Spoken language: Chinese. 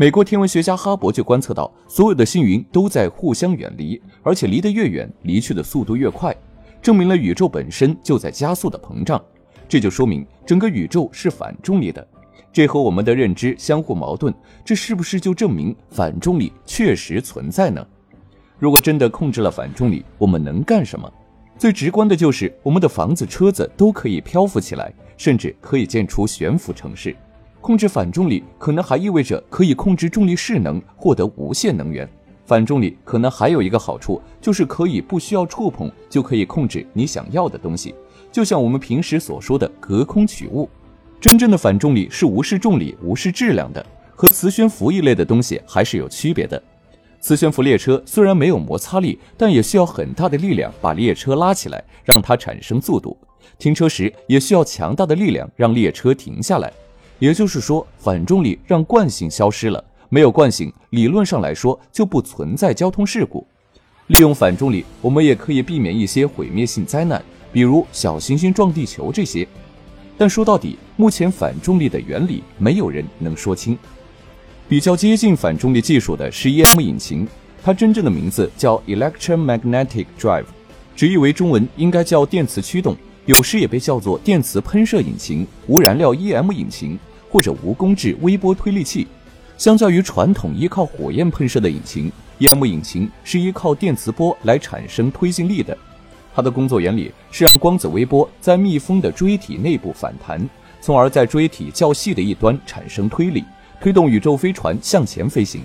美国天文学家哈勃就观测到，所有的星云都在互相远离，而且离得越远，离去的速度越快，证明了宇宙本身就在加速的膨胀。这就说明整个宇宙是反重力的，这和我们的认知相互矛盾。这是不是就证明反重力确实存在呢？如果真的控制了反重力，我们能干什么？最直观的就是我们的房子、车子都可以漂浮起来，甚至可以建出悬浮城市。控制反重力可能还意味着可以控制重力势能，获得无限能源。反重力可能还有一个好处，就是可以不需要触碰就可以控制你想要的东西，就像我们平时所说的隔空取物。真正的反重力是无视重力、无视质量的，和磁悬浮一类的东西还是有区别的。磁悬浮列车虽然没有摩擦力，但也需要很大的力量把列车拉起来，让它产生速度。停车时也需要强大的力量让列车停下来。也就是说，反重力让惯性消失了，没有惯性，理论上来说就不存在交通事故。利用反重力，我们也可以避免一些毁灭性灾难，比如小行星撞地球这些。但说到底，目前反重力的原理没有人能说清。比较接近反重力技术的是 EM 引擎，它真正的名字叫 Electromagnetic Drive，直译为中文应该叫电磁驱动，有时也被叫做电磁喷射引擎、无燃料 EM 引擎。或者无公制微波推力器，相较于传统依靠火焰喷射的引擎，EM 引擎是依靠电磁波来产生推进力的。它的工作原理是让光子微波在密封的锥体内部反弹，从而在锥体较细的一端产生推力，推动宇宙飞船向前飞行。